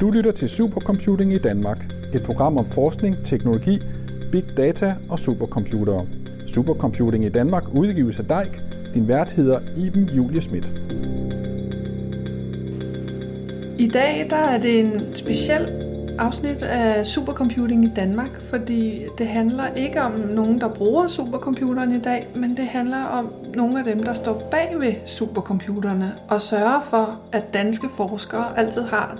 Du lytter til Supercomputing i Danmark, et program om forskning, teknologi, big data og supercomputere. Supercomputing i Danmark udgives af DEIK. Din vært hedder Iben Julie Schmidt. I dag der er det en speciel afsnit af supercomputing i Danmark, fordi det handler ikke om nogen, der bruger supercomputeren i dag, men det handler om nogle af dem, der står bag ved supercomputerne og sørger for, at danske forskere altid har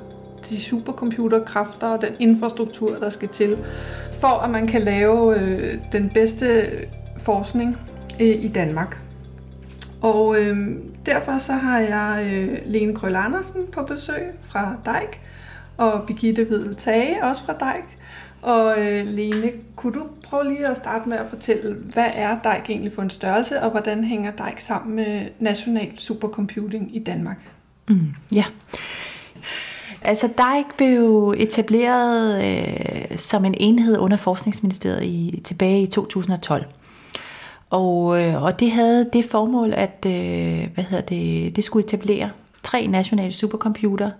de supercomputerkræfter og den infrastruktur, der skal til, for at man kan lave øh, den bedste forskning øh, i Danmark. Og øh, derfor så har jeg øh, Lene Krøl Andersen på besøg fra DEIK, og Birgitte Hvidel Tage også fra DEIK. Og øh, Lene, kunne du prøve lige at starte med at fortælle, hvad er DEIK egentlig for en størrelse, og hvordan hænger DEIK sammen med national supercomputing i Danmark? Mm, ja. Altså, DIKE blev etableret øh, som en enhed under Forskningsministeriet i, tilbage i 2012. Og, øh, og det havde det formål, at øh, hvad hedder det, det skulle etablere tre nationale supercomputere.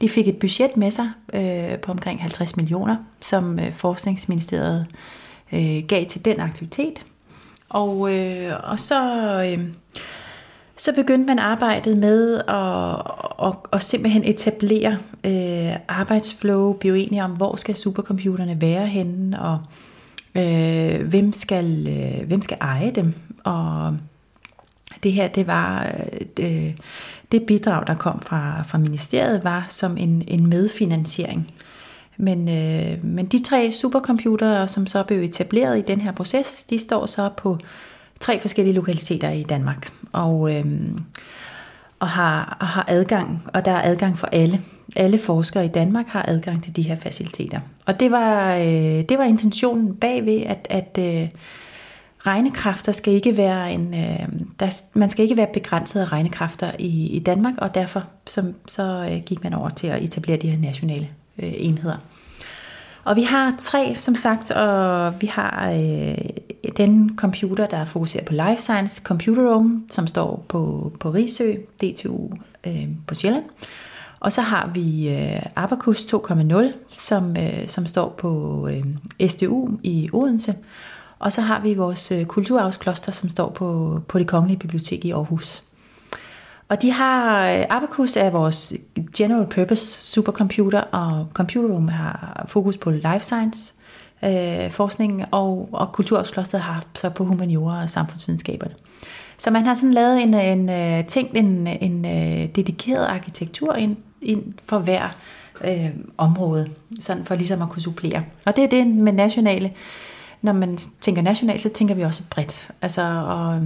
De fik et budget med sig øh, på omkring 50 millioner, som øh, Forskningsministeriet øh, gav til den aktivitet. Og, øh, og så... Øh, så begyndte man arbejdet med at, at, at simpelthen etablere øh, arbejdsflow, blive enige om, hvor skal supercomputerne være henne, og øh, hvem, skal, øh, hvem skal eje dem. Og det her, det var det, det bidrag, der kom fra, fra ministeriet, var som en, en medfinansiering. Men, øh, men de tre supercomputere, som så blev etableret i den her proces, de står så på tre forskellige lokaliteter i Danmark. Og, øh, og, har, og har adgang, og der er adgang for alle. Alle forskere i Danmark har adgang til de her faciliteter. Og det var, øh, det var intentionen bagved, at, at øh, regnekræfter skal ikke være en, øh, der, man skal ikke være begrænset af regnekræfter i, i Danmark, og derfor så, så øh, gik man over til at etablere de her nationale øh, enheder. Og vi har tre, som sagt, og vi har øh, den computer, der fokuserer på Life Science Computer Room, som står på, på Risø, DTU øh, på Sjælland. Og så har vi øh, Abacus 2.0, som, øh, som står på øh, SDU i Odense. Og så har vi vores øh, kulturarvskloster, som står på, på det kongelige bibliotek i Aarhus. Og de har, øh, Abacus er vores general purpose supercomputer, og Computer Room har fokus på life science øh, forskning, og, og Kulturarvsklosteret har så på humaniora og samfundsvidenskaberne. Så man har sådan lavet en, en, øh, tænkt en, en, en dedikeret arkitektur ind, ind for hver øh, område, sådan for ligesom at kunne supplere. Og det er det med nationale. Når man tænker nationalt, så tænker vi også bredt. Altså, og,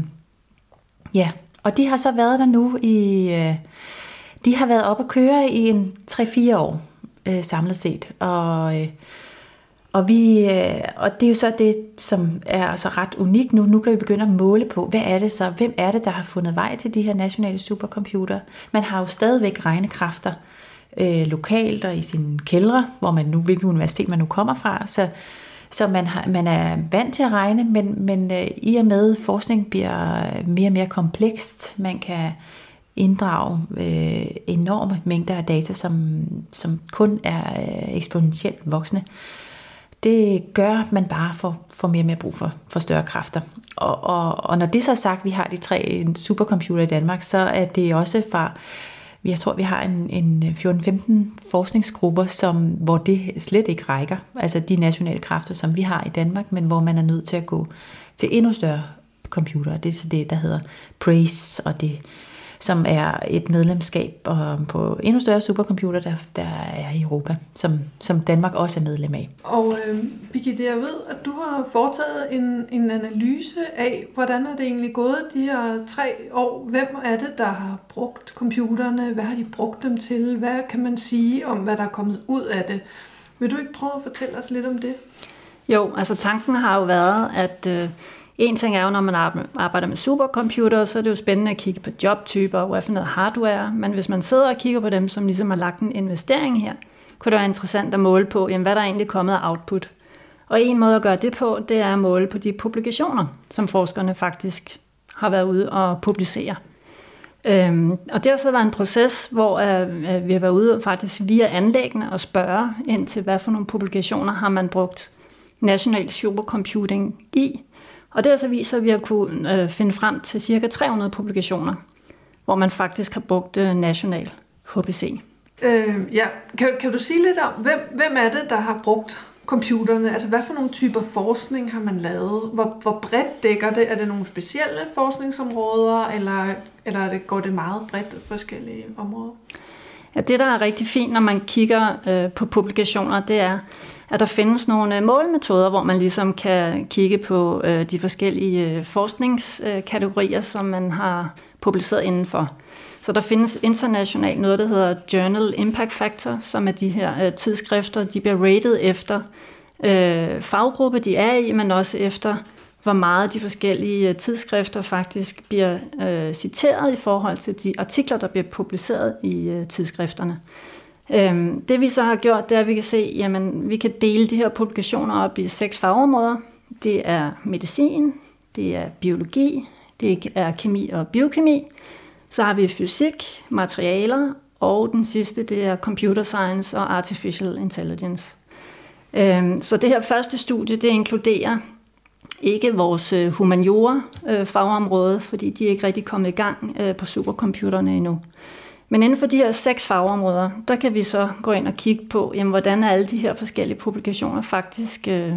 ja, og de har så været der nu i... Øh, de har været op at køre i en 3-4 år øh, samlet set. Og, øh, og, vi, øh, og det er jo så det, som er altså ret unikt nu. Nu kan vi begynde at måle på, hvad er det så? Hvem er det, der har fundet vej til de her nationale supercomputere? Man har jo stadigvæk regnekræfter øh, lokalt og i sine kældre, hvor man nu, hvilket universitet man nu kommer fra. Så, så man, har, man er vant til at regne, men, men øh, i og med forskning bliver mere og mere komplekst, man kan inddrage øh, enorme mængder af data, som, som kun er øh, eksponentielt voksne. Det gør, at man bare får, får mere og mere brug for, for større kræfter. Og, og, og når det så er sagt, vi har de tre supercomputere i Danmark, så er det også fra jeg tror, vi har en, en øh, 14-15 forskningsgrupper, som, hvor det slet ikke rækker. Altså de nationale kræfter, som vi har i Danmark, men hvor man er nødt til at gå til endnu større computer. Det er så det, der hedder PRAISE, og det som er et medlemskab på endnu større supercomputer, der, der er i Europa, som, som Danmark også er medlem af. Og øh, Birgitte, jeg ved, at du har foretaget en, en analyse af, hvordan er det egentlig gået de her tre år? Hvem er det, der har brugt computerne? Hvad har de brugt dem til? Hvad kan man sige om, hvad der er kommet ud af det? Vil du ikke prøve at fortælle os lidt om det? Jo, altså tanken har jo været, at øh, en ting er jo, når man arbejder med supercomputer, så er det jo spændende at kigge på jobtyper og hvad for noget hardware, men hvis man sidder og kigger på dem, som ligesom har lagt en investering her, kunne det være interessant at måle på, jamen, hvad der er egentlig kommet af output. Og en måde at gøre det på, det er at måle på de publikationer, som forskerne faktisk har været ude og publicere. Øhm, og det har så været en proces, hvor øh, øh vi har været ude faktisk via anlæggene og spørge ind til, hvad for nogle publikationer har man brugt national supercomputing i. Og det har så vist sig, at vi har kunnet øh, finde frem til cirka 300 publikationer, hvor man faktisk har brugt øh, national HPC. Øh, ja, kan, kan du sige lidt om, hvem, hvem er det, der har brugt computerne? Altså, hvad for nogle typer forskning har man lavet? Hvor, hvor bredt dækker det? Er det nogle specielle forskningsområder, eller, eller er det, går det meget bredt forskellige områder? Ja, det, der er rigtig fint, når man kigger øh, på publikationer, det er, at der findes nogle øh, målmetoder, hvor man ligesom kan kigge på øh, de forskellige øh, forskningskategorier, som man har publiceret indenfor. Så der findes internationalt noget, der hedder Journal Impact Factor, som er de her tidsskrifter, de bliver rated efter øh, faggruppe, de er i, men også efter, hvor meget de forskellige tidsskrifter faktisk bliver øh, citeret i forhold til de artikler, der bliver publiceret i øh, tidsskrifterne. Øhm, det vi så har gjort, det er, at vi kan se, jamen vi kan dele de her publikationer op i seks fagområder. Det er medicin, det er biologi, det er kemi og biokemi, så har vi fysik, materialer, og den sidste, det er computer science og artificial intelligence. Øhm, så det her første studie, det inkluderer ikke vores øh, humaniora-fagområde, øh, fordi de er ikke rigtig kommet i gang øh, på supercomputerne endnu. Men inden for de her seks fagområder, der kan vi så gå ind og kigge på, jamen, hvordan er alle de her forskellige publikationer faktisk øh,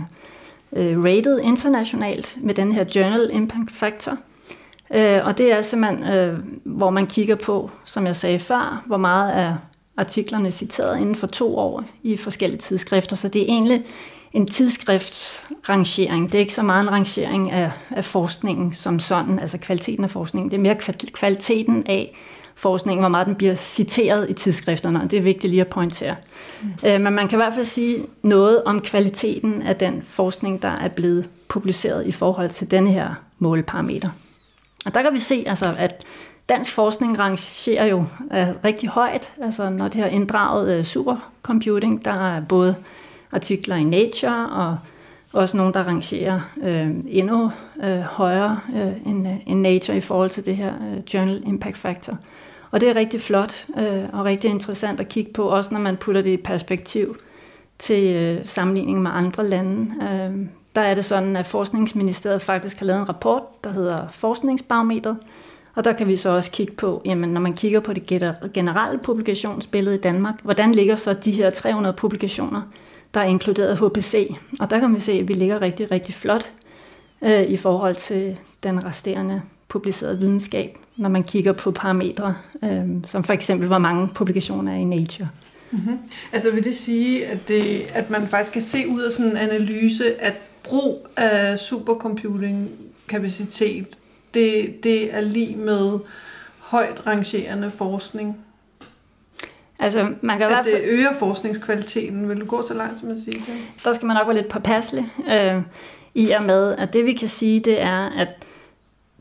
øh rated internationalt med den her Journal Impact Factor – Øh, og det er simpelthen, øh, hvor man kigger på, som jeg sagde før, hvor meget er artiklerne citeret inden for to år i forskellige tidsskrifter. Så det er egentlig en tidsskriftsrangering. Det er ikke så meget en rangering af, af forskningen som sådan, altså kvaliteten af forskningen. Det er mere kvaliteten af forskningen, hvor meget den bliver citeret i tidsskrifterne, og det er vigtigt lige at pointere. Mm. Øh, men man kan i hvert fald sige noget om kvaliteten af den forskning, der er blevet publiceret i forhold til denne her måleparameter. Og der kan vi se, altså, at dansk forskning rangerer jo uh, rigtig højt, altså når det har inddraget uh, supercomputing. Der er både artikler i Nature og også nogle, der rangerer uh, endnu uh, højere uh, end, uh, end Nature i forhold til det her uh, Journal Impact Factor. Og det er rigtig flot øh, og rigtig interessant at kigge på, også når man putter det i perspektiv til øh, sammenligning med andre lande. Øh, der er det sådan, at Forskningsministeriet faktisk har lavet en rapport, der hedder Forskningsbarometret, og der kan vi så også kigge på, jamen, når man kigger på det generelle publikationsbillede i Danmark, hvordan ligger så de her 300 publikationer, der er inkluderet HPC. Og der kan vi se, at vi ligger rigtig, rigtig flot øh, i forhold til den resterende publicerede videnskab, når man kigger på parametre, øh, som for eksempel, hvor mange publikationer er i Nature. Mm-hmm. Altså vil det sige, at, det, at man faktisk kan se ud af sådan en analyse, at brug af supercomputing kapacitet, det, det er lige med højt rangerende forskning. Altså, man kan at det øger forskningskvaliteten. Vil du gå så langt som at sige det? Der skal man nok være lidt påpasselig øh, i og med, at det vi kan sige, det er, at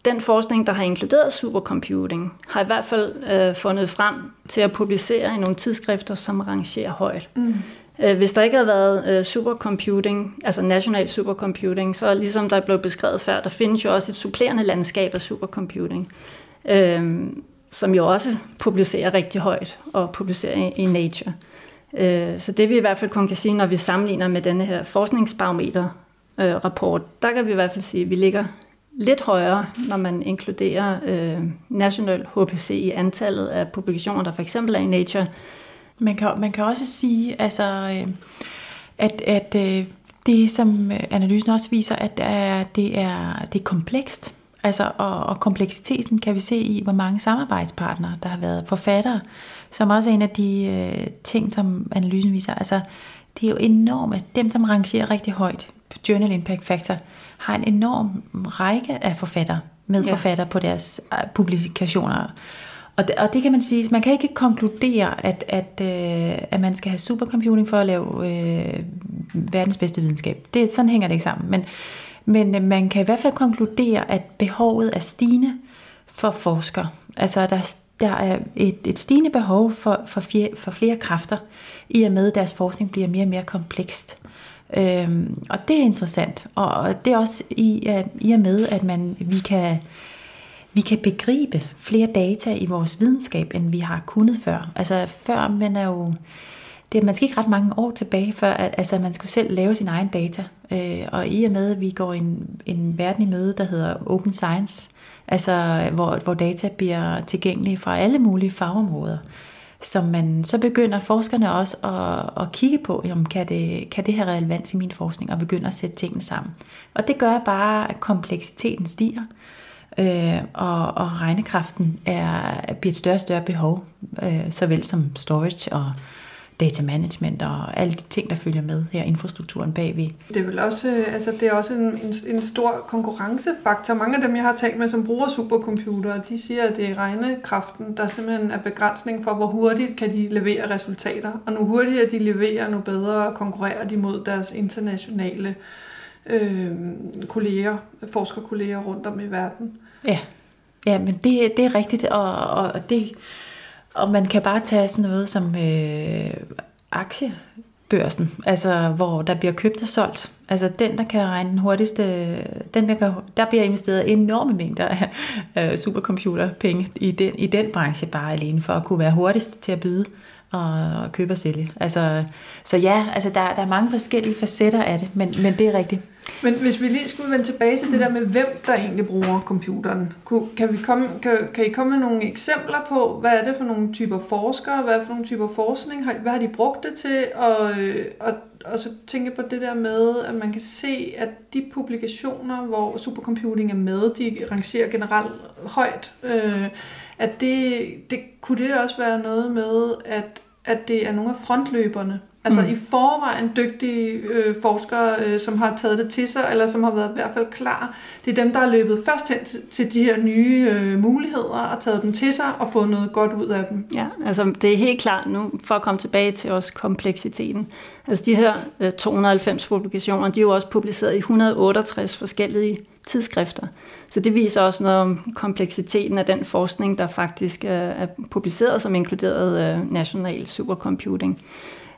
den forskning, der har inkluderet supercomputing, har i hvert fald øh, fundet frem til at publicere i nogle tidsskrifter, som rangerer højt. Mm. Øh, hvis der ikke havde været øh, supercomputing, altså national supercomputing, så ligesom der blev beskrevet før, der findes jo også et supplerende landskab af supercomputing, øh, som jo også publicerer rigtig højt og publicerer i, Nature. Øh, så det vi i hvert fald kun kan sige, når vi sammenligner med denne her forskningsbarometer-rapport, øh, der kan vi i hvert fald sige, at vi ligger lidt højere, når man inkluderer øh, national HPC i antallet af publikationer, der for eksempel er i Nature, man kan, man kan også sige, altså, øh, at, at øh, det, som øh, analysen også viser, at det er, det er, det er komplekst. Altså, og, og kompleksiteten kan vi se i, hvor mange samarbejdspartnere, der har været forfattere, som også er en af de øh, ting, som analysen viser. Altså, det er jo enormt. Dem, som rangerer rigtig højt på Journal Impact Factor, har en enorm række af forfattere, medforfattere ja. på deres publikationer. Og det, og det kan man sige, man kan ikke konkludere, at, at, øh, at man skal have supercomputing for at lave øh, verdens bedste videnskab. Det, sådan hænger det ikke sammen. Men, men øh, man kan i hvert fald konkludere, at behovet er stigende for forskere. Altså der, der er et, et stigende behov for, for, fjer, for flere kræfter, i og med at deres forskning bliver mere og mere komplekst. Øhm, og det er interessant. Og, det er også i, øh, i og med, at man, vi kan vi kan begribe flere data i vores videnskab, end vi har kunnet før. Altså før, man er jo... Det man skal ikke ret mange år tilbage, før at, altså, man skulle selv lave sin egen data. Øh, og i og med, at vi går en, en verden i møde, der hedder Open Science, altså hvor, hvor data bliver tilgængelige fra alle mulige fagområder, som man, så begynder forskerne også at, at kigge på, jamen, kan, det, kan det have relevans i min forskning, og begynder at sætte tingene sammen. Og det gør bare, at kompleksiteten stiger, øh, og, og regnekraften er, bliver et større og større behov, øh, såvel som storage og data management og alle de ting, der følger med her, infrastrukturen bagved. Det er vel også, øh, altså det er også en, en, en stor konkurrencefaktor. Mange af dem, jeg har talt med, som bruger supercomputere, de siger, at det er regnekraften, der simpelthen er begrænsning for, hvor hurtigt kan de levere resultater. Og nu hurtigere de leverer, nu bedre konkurrerer de mod deres internationale øh, kolleger, forskerkolleger rundt om i verden. Ja, ja men det, det er rigtigt, og, og det og man kan bare tage sådan noget som øh, aktiebørsen, altså hvor der bliver købt og solgt. Altså den, der kan regne den hurtigste, den der, kan, der bliver investeret enorme mængder af øh, supercomputerpenge i den, i den branche bare alene, for at kunne være hurtigst til at byde og købe og sælge. Altså, så ja, altså der, der er mange forskellige facetter af det, men, men det er rigtigt. Men hvis vi lige skulle vende tilbage til det der med, hvem der egentlig bruger computeren, kan, vi komme, kan, kan I komme med nogle eksempler på, hvad er det for nogle typer forskere, hvad er det for nogle typer forskning, hvad har de brugt det til, og, øh, og, og så tænke på det der med, at man kan se, at de publikationer, hvor supercomputing er med, de rangerer generelt højt, øh, at det, det kunne det også være noget med, at, at det er nogle af frontløberne, Altså mm. i forvejen dygtige øh, forskere, øh, som har taget det til sig, eller som har været i hvert fald klar. Det er dem, der er løbet først hen til, til de her nye øh, muligheder, og taget dem til sig og fået noget godt ud af dem. Ja, altså det er helt klart nu, for at komme tilbage til også kompleksiteten. Altså de her øh, 290 publikationer, de er jo også publiceret i 168 forskellige tidsskrifter. Så det viser også noget om kompleksiteten af den forskning, der faktisk er, er publiceret som inkluderet øh, national supercomputing.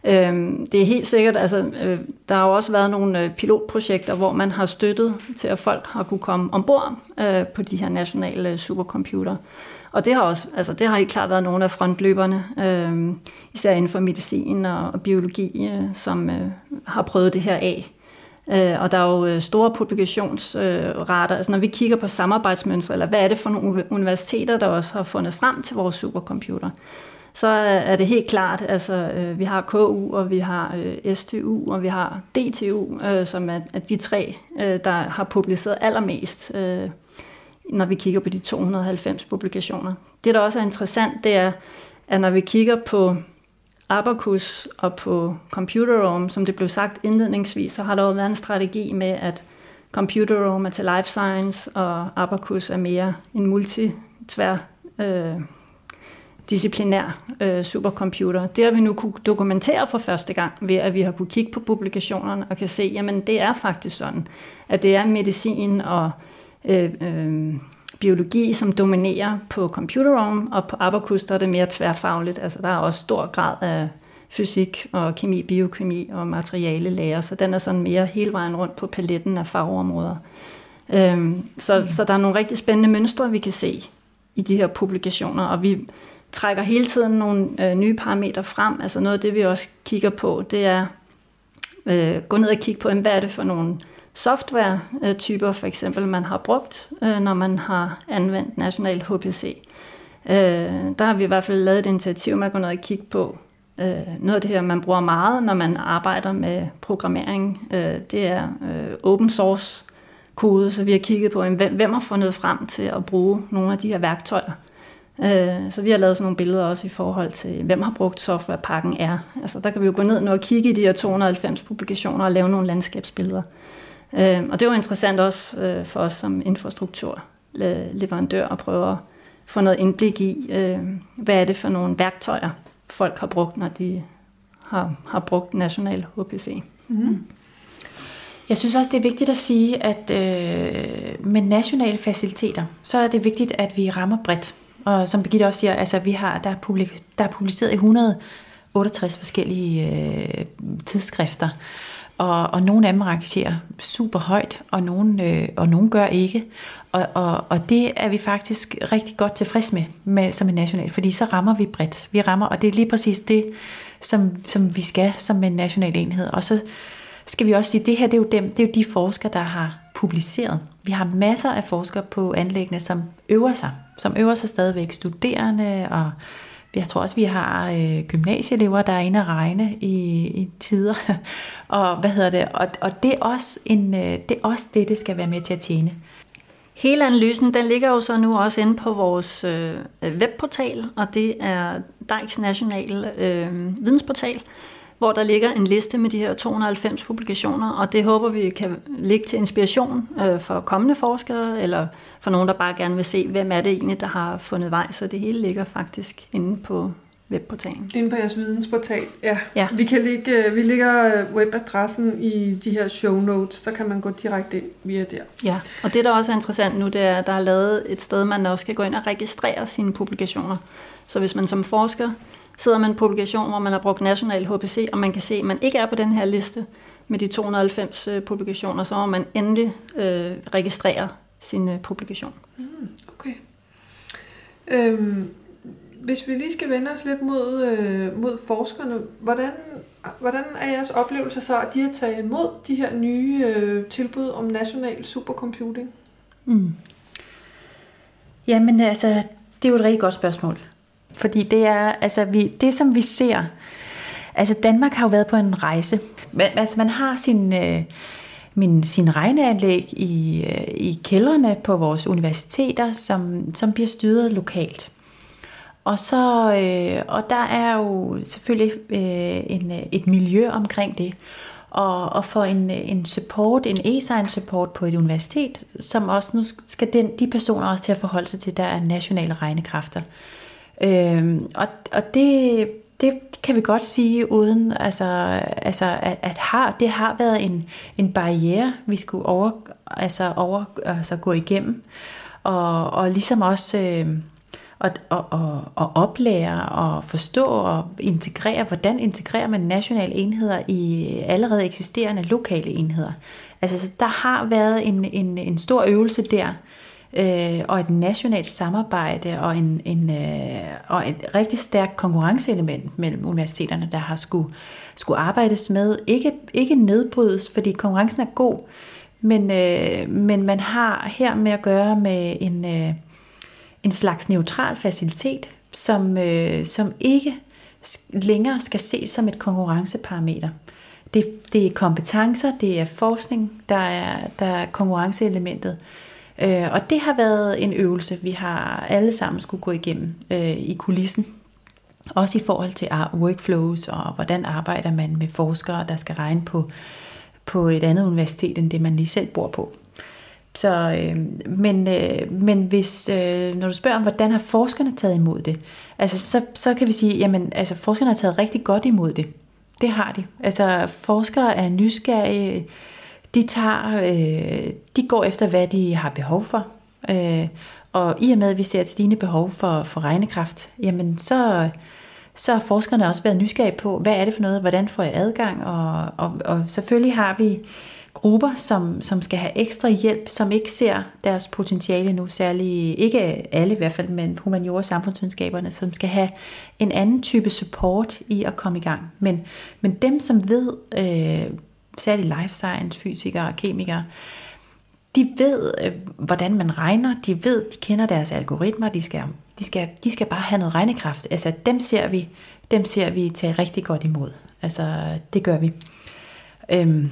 Øhm, det er helt sikkert, altså øh, der har jo også været nogle øh, pilotprojekter, hvor man har støttet til, at folk har kunne komme ombord øh, på de her nationale supercomputer. Og det har også, altså det har helt klart været nogle af frontløberne, øh, især inden for medicin og, og biologi, øh, som øh, har prøvet det her af. Øh, og der er jo store publikationsrater. Altså når vi kigger på samarbejdsmønstre, eller hvad er det for nogle universiteter, der også har fundet frem til vores supercomputer, så er det helt klart, altså øh, vi har KU, og vi har øh, STU, og vi har DTU, øh, som er, de tre, der har publiceret allermest, når vi kigger på de 290 publikationer. Det, der også er interessant, det er, at når vi kigger på Abacus og på Computer som det blev sagt indledningsvis, så har der jo været en strategi med, at Computer er til life science, og Abacus er mere en multitvær øh, disciplinær øh, supercomputer. Det har vi nu kunne dokumentere for første gang ved, at vi har kunne kigge på publikationerne og kan se, jamen det er faktisk sådan, at det er medicin og øh, øh, biologi, som dominerer på computerroom, og på Abacus der er det mere tværfagligt. Altså der er også stor grad af fysik og kemi, biokemi og materiale lærer, så den er sådan mere hele vejen rundt på paletten af fagområder. Øhm, så, så der er nogle rigtig spændende mønstre, vi kan se i de her publikationer, og vi trækker hele tiden nogle øh, nye parametre frem. Altså noget af det, vi også kigger på, det er øh, gå ned og kigge på, hvad er det for nogle software-typer, for eksempel, man har brugt, øh, når man har anvendt national HPC. Øh, der har vi i hvert fald lavet et initiativ med at gå ned og kigge på øh, noget af det her, man bruger meget, når man arbejder med programmering. Øh, det er øh, open source kode, så vi har kigget på, hvem, hvem har fundet frem til at bruge nogle af de her værktøjer Øh, så vi har lavet sådan nogle billeder også i forhold til, hvem har brugt softwarepakken er. Altså der kan vi jo gå ned og kigge i de her 290 publikationer og lave nogle landskabsbilleder. Øh, og det var interessant også øh, for os som infrastrukturleverandør at prøve at få noget indblik i, øh, hvad er det for nogle værktøjer, folk har brugt, når de har, har brugt national HPC. Mm. Mm-hmm. Jeg synes også, det er vigtigt at sige, at øh, med nationale faciliteter, så er det vigtigt, at vi rammer bredt. Og som Birgitte også siger, altså vi har, der, er publik, der er publiceret i 168 forskellige øh, tidsskrifter. Og, og nogle af dem rangerer super højt, og nogle, øh, og nogle gør ikke. Og, og, og det er vi faktisk rigtig godt tilfreds med, med som en national, fordi så rammer vi bredt. Vi rammer, og det er lige præcis det, som, som vi skal som en national enhed. Og så skal vi også sige, at det her det er, jo dem, det er jo de forskere, der har publiceret. Vi har masser af forskere på anlæggene, som øver sig, som øver sig stadigvæk studerende, og jeg tror også, vi har øh, gymnasieelever, der er inde at regne i, i tider. og hvad hedder det? Og, og det, er også en, øh, det er også det, det skal være med til at tjene. Hele analysen den ligger jo så nu også inde på vores øh, webportal, og det er Dijks National øh, Vidensportal, hvor der ligger en liste med de her 290 publikationer, og det håber vi kan ligge til inspiration øh, for kommende forskere, eller for nogen, der bare gerne vil se, hvem er det egentlig, der har fundet vej, så det hele ligger faktisk inde på webportalen. Inde på jeres vidensportal, ja. ja. Vi, kan lægge, øh, vi lægger øh, webadressen i de her show notes, så kan man gå direkte ind via der. Ja, og det der også er interessant nu, det er, at der er lavet et sted, man også kan gå ind og registrere sine publikationer. Så hvis man som forsker sidder med en publikation, hvor man har brugt national HPC, og man kan se, at man ikke er på den her liste med de 290 øh, publikationer, så må man endelig øh, registrere sin øh, publikation. Mm, okay. Øhm, hvis vi lige skal vende os lidt mod, øh, mod forskerne, hvordan, hvordan er jeres oplevelse så, at de har taget imod de her nye øh, tilbud om national supercomputing? Mm. Jamen altså, det er jo et rigtig godt spørgsmål. Fordi det er, altså vi, det som vi ser, altså Danmark har jo været på en rejse. Altså man har sin, øh, min, sin regneanlæg i, øh, i kældrene på vores universiteter, som, som bliver styret lokalt. Og, så, øh, og der er jo selvfølgelig øh, en, øh, et miljø omkring det. Og, og for en, en support, en e-sign support på et universitet, som også nu skal den, de personer også til at forholde sig til, der er nationale regnekræfter. Øh, og og det, det kan vi godt sige uden, altså, altså at, at har, det har været en, en barriere, vi skulle over, altså over, altså gå igennem. Og, og ligesom også øh, at, at, at, at oplære og forstå og integrere, hvordan integrerer man nationale enheder i allerede eksisterende lokale enheder. Altså så der har været en, en, en stor øvelse der, øh, og et nationalt samarbejde og, en, en, øh, og et rigtig stærkt konkurrenceelement mellem universiteterne, der har skulle, skulle arbejdes med. Ikke, ikke nedbrydes, fordi konkurrencen er god, men, øh, men man har her med at gøre med en, øh, en slags neutral facilitet, som, øh, som ikke længere skal ses som et konkurrenceparameter. Det, det er kompetencer, det er forskning, der er, der er konkurrenceelementet. Øh, og det har været en øvelse, vi har alle sammen skulle gå igennem øh, i kulissen. Også i forhold til workflows og hvordan arbejder man med forskere, der skal regne på, på et andet universitet end det, man lige selv bor på. Så, øh, men, øh, men hvis, øh, når du spørger om, hvordan har forskerne taget imod det, altså, så, så kan vi sige, jamen altså, forskerne har taget rigtig godt imod det. Det har de. Altså forskere er nysgerrige, de, tager, øh, de går efter, hvad de har behov for. Øh, og i og med, at vi ser et stigende behov for, for regnekraft, jamen så, så har forskerne også været nysgerrige på, hvad er det for noget, hvordan får jeg adgang, og, og, og selvfølgelig har vi grupper, som, som skal have ekstra hjælp, som ikke ser deres potentiale nu, særlig ikke alle i hvert fald, men humaniora og samfundsvidenskaberne, som skal have en anden type support i at komme i gang. Men, men dem, som ved, øh, særligt life science, fysikere og kemikere, de ved, øh, hvordan man regner, de ved, de kender deres algoritmer, de skal, de skal, de skal bare have noget regnekraft. Altså dem ser vi, dem ser vi tage rigtig godt imod. Altså det gør vi. Øhm,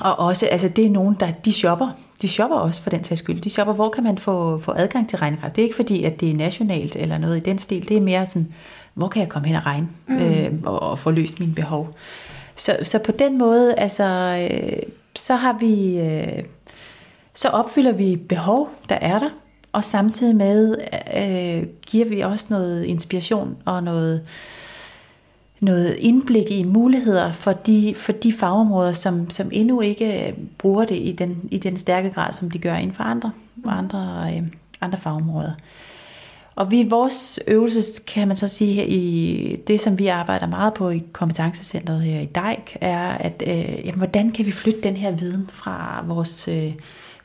og også, altså det er nogen, der de shopper. De shopper også for den sags skyld. De shopper, hvor kan man få, få adgang til regnekraft. Det er ikke fordi, at det er nationalt eller noget i den stil. Det er mere sådan, hvor kan jeg komme hen og regne mm. øh, og, og få løst mine behov. Så, så på den måde, altså, øh, så har vi, øh, så opfylder vi behov, der er der, og samtidig med øh, giver vi også noget inspiration og noget, noget indblik i muligheder for de, for de fagområder, som, som endnu ikke øh, bruger det i den, i den stærke grad, som de gør inden for andre, andre, øh, andre fagområder. Og vi, vores øvelse, kan man så sige, her i det, som vi arbejder meget på i kompetencecentret her i DEIK, er, at øh, jamen, hvordan kan vi flytte den her viden fra vores øh,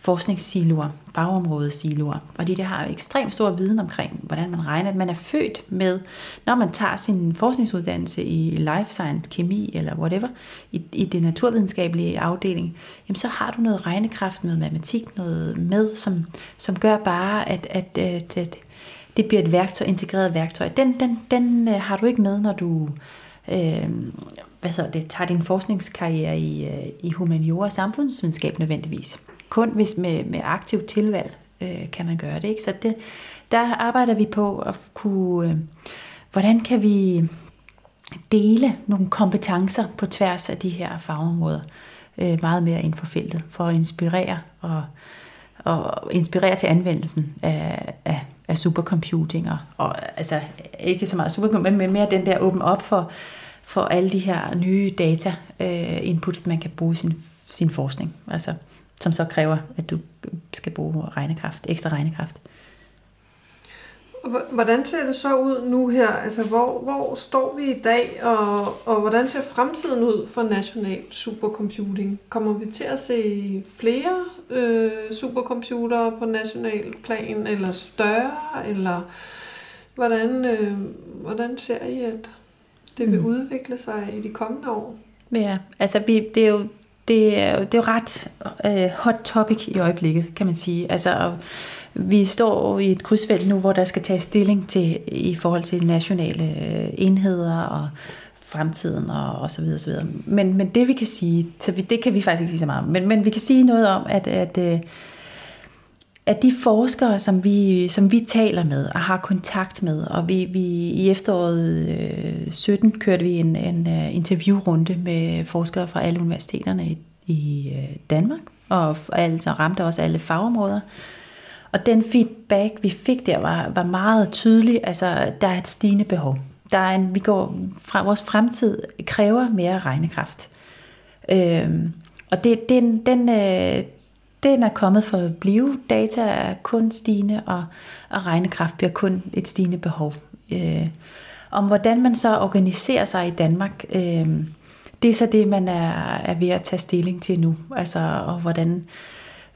forskningssiloer, fagområdesiloer, fordi det har ekstremt stor viden omkring, hvordan man regner, at man er født med, når man tager sin forskningsuddannelse i life science, kemi eller whatever, i, i det naturvidenskabelige afdeling, jamen så har du noget regnekraft, noget matematik, noget med, som, som gør bare, at, at, at, at det bliver et værktøj, integreret værktøj. Den, den, den øh, har du ikke med, når du øh, hvad hedder det, tager din forskningskarriere i, øh, i humaniora og samfundsvidenskab nødvendigvis. Kun hvis med, med aktiv tilvalg øh, kan man gøre det. Ikke? Så det, der arbejder vi på at kunne, øh, hvordan kan vi dele nogle kompetencer på tværs af de her fagområder øh, meget mere inden for feltet, for at inspirere og, og inspirere til anvendelsen af, af, af supercomputing, og, og altså ikke så meget supercomputing, men mere den der åben op for, for alle de her nye data øh, inputs, man kan bruge i sin, sin forskning. Altså, som så kræver, at du skal bruge regnekraft, ekstra regnekraft. Hvordan ser det så ud nu her? Altså, hvor, hvor står vi i dag, og, og hvordan ser fremtiden ud for national supercomputing? Kommer vi til at se flere øh, supercomputere på national plan, eller større, eller hvordan, øh, hvordan ser I, at det vil mm. udvikle sig i de kommende år? Ja, altså vi, det er jo det er, det er jo ret øh, hot topic i øjeblikket, kan man sige. Altså, vi står i et krydsfelt nu, hvor der skal tages stilling til i forhold til nationale øh, enheder og fremtiden og, og så videre, så videre. Men, men det vi kan sige, så vi, det kan vi faktisk ikke sige så meget om, men, men vi kan sige noget om, at, at, øh, at de forskere, som vi, som vi taler med og har kontakt med, og vi, vi i efteråret øh, 17 kørte vi en, en uh, interviewrunde med forskere fra alle universiteterne i, i uh, Danmark, og altså ramte også alle fagområder. Og den feedback, vi fik der, var, var meget tydelig. Altså, der er et stigende behov. Der er en, vi går fra, vores fremtid kræver mere regnekraft. Øh, og det, den, den, øh, den er kommet for at blive. Data er kun stigende, og, og regnekraft bliver kun et stigende behov. Øh, om hvordan man så organiserer sig i Danmark, øh, det er så det, man er, er ved at tage stilling til nu. Altså, og hvordan,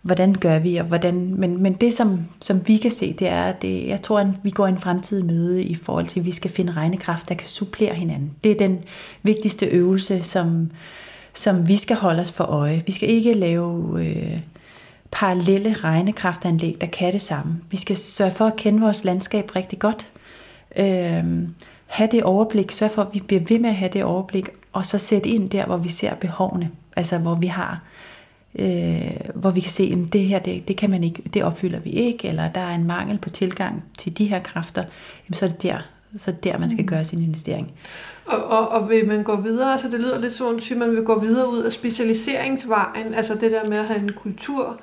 hvordan gør vi, og hvordan, men, men det, som, som vi kan se, det er, at det, jeg tror, at vi går en fremtidig møde i forhold til, at vi skal finde regnekraft, der kan supplere hinanden. Det er den vigtigste øvelse, som, som vi skal holde os for øje. Vi skal ikke lave... Øh, parallelle regnekraftanlæg, der kan det samme. Vi skal sørge for at kende vores landskab rigtig godt. øh, have det overblik, sørge for, at vi bliver ved med at have det overblik, og så sætte ind der, hvor vi ser behovene. Altså hvor vi har, øh, hvor vi kan se, at det her, det, det kan man ikke, det opfylder vi ikke, eller der er en mangel på tilgang til de her kræfter, jamen, så er det der, så er der, man skal mm. gøre sin investering. Og, og, og vil man gå videre, altså det lyder lidt sådan, at man vil gå videre ud af specialiseringsvejen, altså det der med at have en kultur,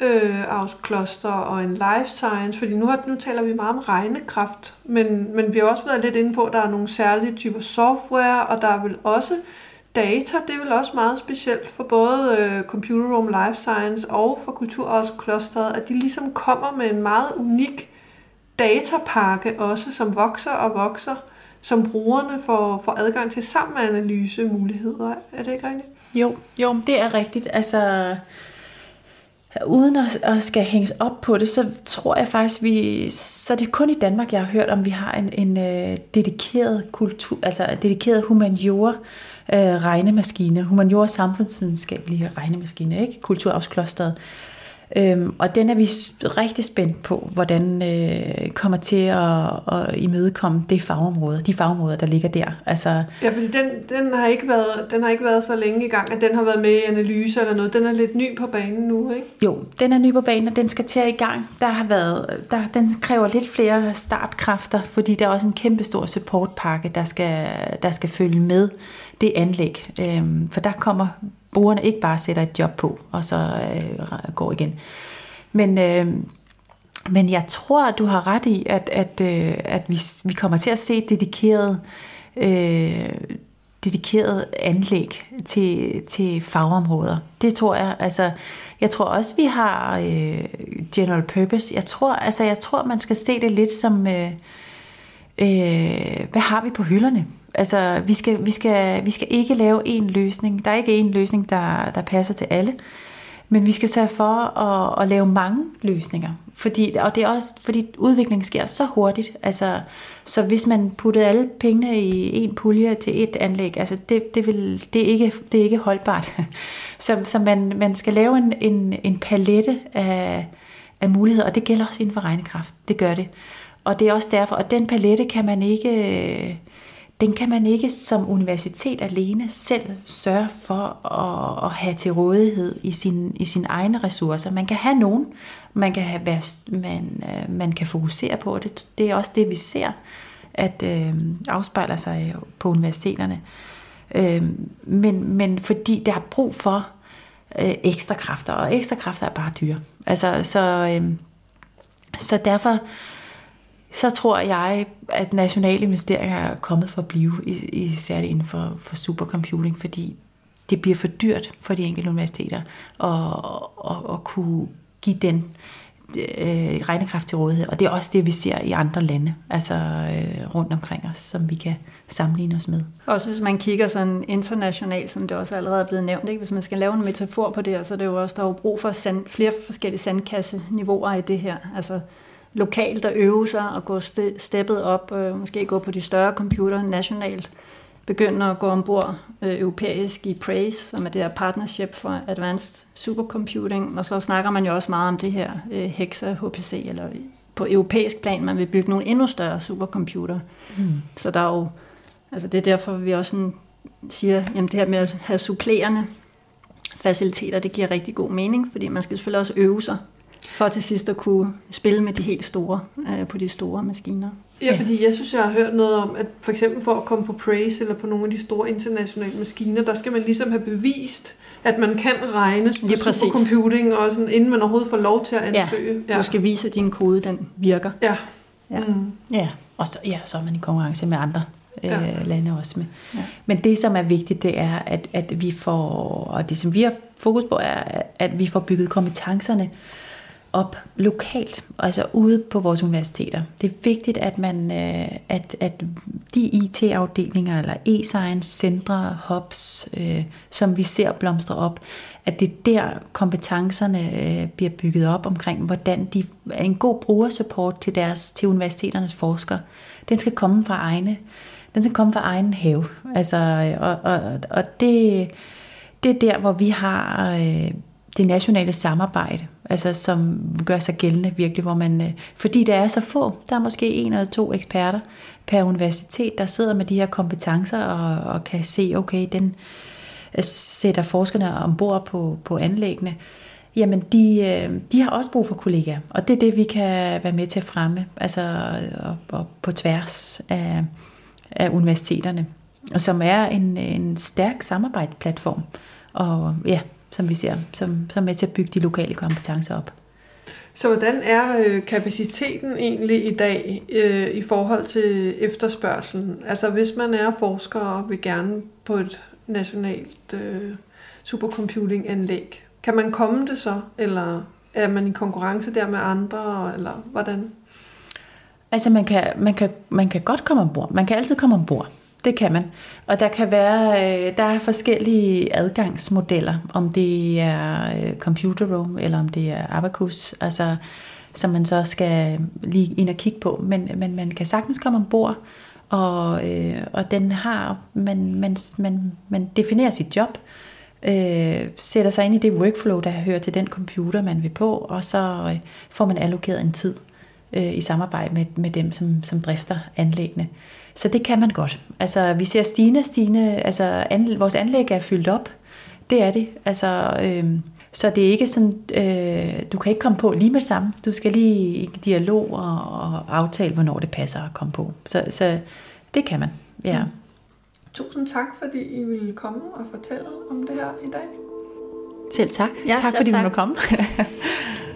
øh, kloster og en life science, fordi nu, har, nu taler vi meget om regnekraft, men, men vi har også været lidt inde på, at der er nogle særlige typer software, og der er vel også data, det er vel også meget specielt for både øh, Computer Room Life Science og for Kulturarvsklosteret, at de ligesom kommer med en meget unik datapakke også, som vokser og vokser, som brugerne får, får adgang til sammen med analysemuligheder. Er det ikke rigtigt? Jo, jo, det er rigtigt. Altså, uden at, at skal hænges op på det, så tror jeg faktisk, vi, så det er kun i Danmark, jeg har hørt om, vi har en, en uh, dedikeret kultur, altså dedikeret humaniora uh, regnemaskine, humaniora samfundsvidenskabelige regnemaskine, ikke? Kulturarvsklosteret. Øhm, og den er vi rigtig spændt på, hvordan øh, kommer til at, at imødekomme det fagområde, de fagområder, der ligger der. Altså, ja, fordi den, den, har ikke været, den har ikke været så længe i gang, at den har været med i analyse eller noget. Den er lidt ny på banen nu, ikke? Jo, den er ny på banen, og den skal til at i gang. Der har været, der, den kræver lidt flere startkræfter, fordi der er også en kæmpe stor supportpakke, der skal, der skal følge med det anlæg. Øh, for der kommer brugerne ikke bare sætter et job på, og så øh, går igen. Men, øh, men jeg tror, at du har ret i, at, at, øh, at vi, vi kommer til at se dedikeret, øh, dedikeret anlæg til, til fagområder. Det tror jeg, altså, jeg tror også, vi har øh, general purpose. Jeg tror, altså, jeg tror, man skal se det lidt som, øh, øh, hvad har vi på hylderne? Altså, vi skal, vi, skal, vi skal ikke lave en løsning. Der er ikke en løsning, der, der passer til alle. Men vi skal sørge for at, at lave mange løsninger. Fordi, og det er også, fordi udviklingen sker så hurtigt. Altså, så hvis man puttede alle pengene i en pulje til et anlæg, altså det, det, vil, det, er, ikke, det er ikke holdbart. Så, så man, man skal lave en, en, en palette af, af muligheder, og det gælder også inden for regnekraft. Det gør det. Og det er også derfor, og den palette kan man ikke den kan man ikke som universitet alene selv sørge for at, at have til rådighed i sin, i sine egne ressourcer. Man kan have nogen, man kan, have, man, øh, man kan fokusere på. Det, det er også det, vi ser, at øh, afspejler sig på universiteterne. Øh, men, men fordi der er brug for øh, ekstra kræfter, og ekstra kræfter er bare dyre. Altså, så, øh, så derfor så tror jeg, at nationale investeringer er kommet for at blive, især inden for, for supercomputing, fordi det bliver for dyrt for de enkelte universiteter at, at, at kunne give den øh, regnekraft til rådighed. Og det er også det, vi ser i andre lande, altså øh, rundt omkring os, som vi kan sammenligne os med. Også hvis man kigger sådan internationalt, som det også allerede er blevet nævnt, ikke? hvis man skal lave en metafor på det, så er det jo også, der er jo brug for sand, flere forskellige sandkasseniveauer i det her. Altså lokalt at øve sig og gå steppet op, øh, måske gå på de større computer nationalt, begynde at gå ombord øh, europæisk i PRAISE, som er det her partnership for Advanced Supercomputing, og så snakker man jo også meget om det her øh, HEXA HPC, eller på europæisk plan, man vil bygge nogle endnu større supercomputer. Mm. Så der er jo, altså det er derfor, vi også sådan siger, jamen det her med at have supplerende faciliteter, det giver rigtig god mening, fordi man skal selvfølgelig også øve sig for til sidst at kunne spille med de helt store, øh, på de store maskiner. Ja, fordi jeg synes, jeg har hørt noget om, at for eksempel for at komme på Praise eller på nogle af de store internationale maskiner, der skal man ligesom have bevist, at man kan regne på ja, supercomputing, og sådan, inden man overhovedet får lov til at ansøge. Ja, du skal vise, at din kode den virker. Ja. Ja, mm. ja. og så, ja, så er man i konkurrence med andre øh, ja. lande også med. Ja. Men det, som er vigtigt, det er, at, at vi får, og det som vi har fokus på, er, at vi får bygget kompetencerne, op lokalt, altså ude på vores universiteter. Det er vigtigt, at man, øh, at, at de IT-afdelinger eller e-science centre, hubs, øh, som vi ser blomstre op, at det er der kompetencerne øh, bliver bygget op omkring, hvordan de er en god brugersupport til deres til universiteternes forskere. Den skal komme fra egne, den skal komme fra egen have. Altså, øh, og, og, og det, det er der, hvor vi har øh, det nationale samarbejde, altså som gør sig gældende virkelig, hvor man, øh, fordi der er så få, der er måske en eller to eksperter per universitet, der sidder med de her kompetencer og, og kan se, okay, den øh, sætter forskerne ombord på, på anlæggene, jamen de, øh, de har også brug for kollegaer, og det er det, vi kan være med til at fremme, altså og, og på tværs af, af universiteterne, og som er en, en stærk samarbejdsplatform, og ja, som vi ser, som, som er med til at bygge de lokale kompetencer op. Så hvordan er øh, kapaciteten egentlig i dag øh, i forhold til efterspørgselen? Altså hvis man er forsker og vil gerne på et nationalt øh, supercomputing-anlæg, kan man komme det så, eller er man i konkurrence der med andre, eller hvordan? Altså man kan, man kan, man kan godt komme ombord. Man kan altid komme ombord. Det kan man. Og der kan være, øh, der er forskellige adgangsmodeller, om det er øh, computer room, eller om det er abacus, altså, som man så skal lige ind og kigge på. Men, men man kan sagtens komme ombord, og, øh, og den har, man, man, man, man definerer sit job, øh, sætter sig ind i det workflow, der hører til den computer, man vil på, og så øh, får man allokeret en tid øh, i samarbejde med, med dem, som, som drifter anlæggene. Så det kan man godt. Altså, vi ser stigende, stigende, altså an, vores anlæg er fyldt op. Det er det. Altså, øh, så det er ikke sådan, øh, du kan ikke komme på lige med det samme. Du skal lige i dialog og, og aftale, hvornår det passer at komme på. Så, så det kan man, ja. Mm. Tusind tak, fordi I ville komme og fortælle om det her i dag. Selv tak. Ja, tak, selv fordi tak. vi må komme.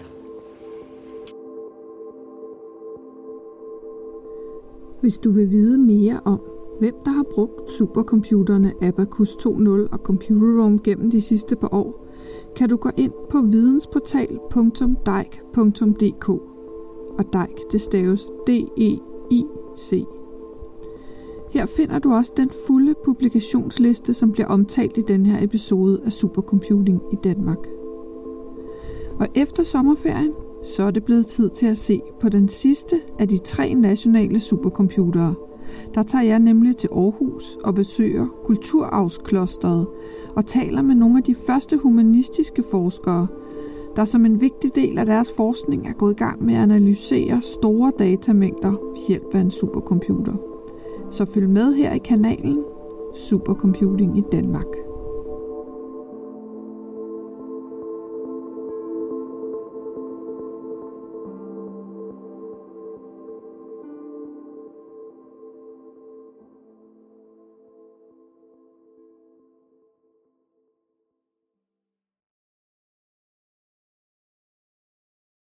Hvis du vil vide mere om, Hvem der har brugt supercomputerne Abacus 2.0 og Computer Room gennem de sidste par år, kan du gå ind på vidensportal.dijk.dk og Dijk det staves D-E-I-C. Her finder du også den fulde publikationsliste, som bliver omtalt i den her episode af Supercomputing i Danmark. Og efter sommerferien, så er det blevet tid til at se på den sidste af de tre nationale supercomputere. Der tager jeg nemlig til Aarhus og besøger Kulturarvsklosteret og taler med nogle af de første humanistiske forskere, der som en vigtig del af deres forskning er gået i gang med at analysere store datamængder ved hjælp af en supercomputer. Så følg med her i kanalen Supercomputing i Danmark.